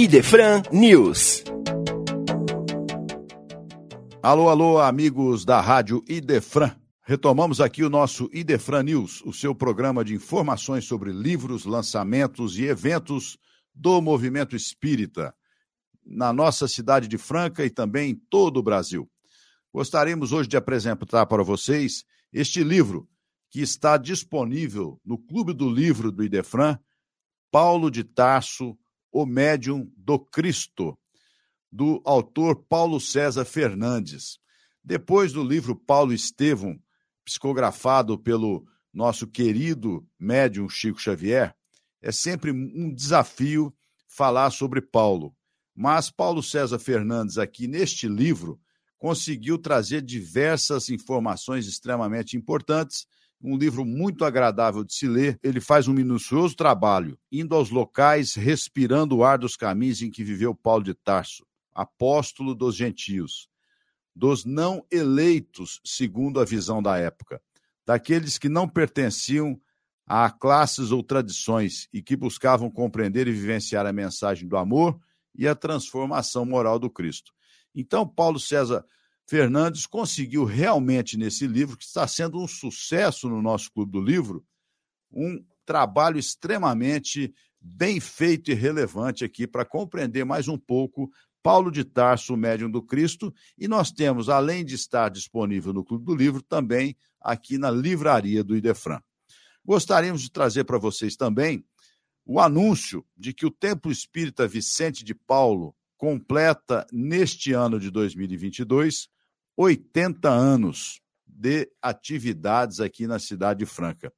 Idefran News. Alô, alô, amigos da Rádio Idefran. Retomamos aqui o nosso Idefran News, o seu programa de informações sobre livros, lançamentos e eventos do movimento espírita na nossa cidade de Franca e também em todo o Brasil. Gostaríamos hoje de apresentar para vocês este livro que está disponível no Clube do Livro do Idefran, Paulo de Tarso, O Médium do Cristo, do autor Paulo César Fernandes. Depois do livro Paulo Estevão, psicografado pelo nosso querido médium Chico Xavier, é sempre um desafio falar sobre Paulo. Mas Paulo César Fernandes, aqui neste livro, conseguiu trazer diversas informações extremamente importantes um livro muito agradável de se ler. Ele faz um minucioso trabalho, indo aos locais, respirando o ar dos caminhos em que viveu Paulo de Tarso, apóstolo dos gentios, dos não eleitos, segundo a visão da época, daqueles que não pertenciam a classes ou tradições e que buscavam compreender e vivenciar a mensagem do amor e a transformação moral do Cristo. Então, Paulo César Fernandes conseguiu realmente nesse livro, que está sendo um sucesso no nosso Clube do Livro, um trabalho extremamente bem feito e relevante aqui para compreender mais um pouco Paulo de Tarso, médium do Cristo, e nós temos, além de estar disponível no Clube do Livro, também aqui na livraria do Idefran. Gostaríamos de trazer para vocês também o anúncio de que o Templo Espírita Vicente de Paulo completa neste ano de 2022 80 anos de atividades aqui na cidade de Franca.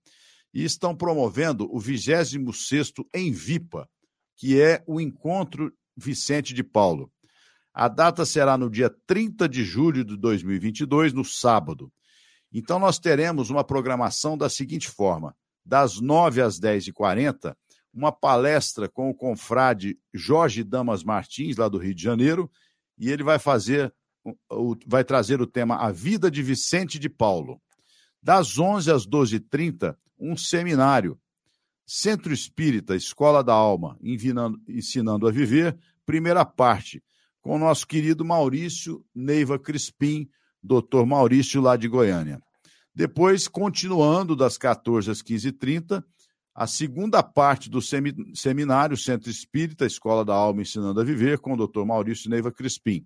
E estão promovendo o 26º Envipa, que é o Encontro Vicente de Paulo. A data será no dia 30 de julho de 2022, no sábado. Então, nós teremos uma programação da seguinte forma: das 9 às 10h40, uma palestra com o confrade Jorge Damas Martins, lá do Rio de Janeiro, e ele vai fazer vai trazer o tema A Vida de Vicente de Paulo. Das 11 às 12h30, um seminário. Centro Espírita, Escola da Alma, ensinando a viver, primeira parte, com o nosso querido Maurício Neiva Crispim, doutor Maurício, lá de Goiânia. Depois, continuando das 14 às 15h30, a segunda parte do seminário Centro Espírita, Escola da Alma Ensinando a Viver, com o doutor Maurício Neiva Crispim.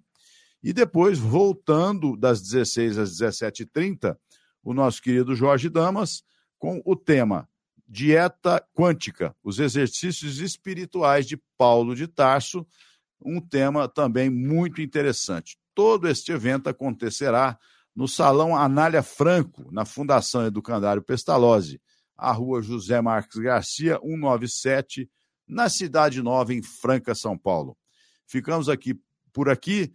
E depois, voltando das 16 às 17h30, o nosso querido Jorge Damas, com o tema Dieta Quântica, os exercícios espirituais de Paulo de Tarso, um tema também muito interessante. Todo este evento acontecerá no Salão Anália Franco, na Fundação Educandário Pestalozzi, a rua José Marques Garcia, 197, na Cidade Nova, em Franca, São Paulo. Ficamos aqui por aqui.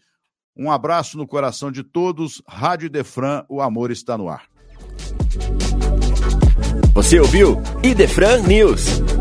Um abraço no coração de todos. Rádio Defran, o amor está no ar. Você ouviu Idefran News.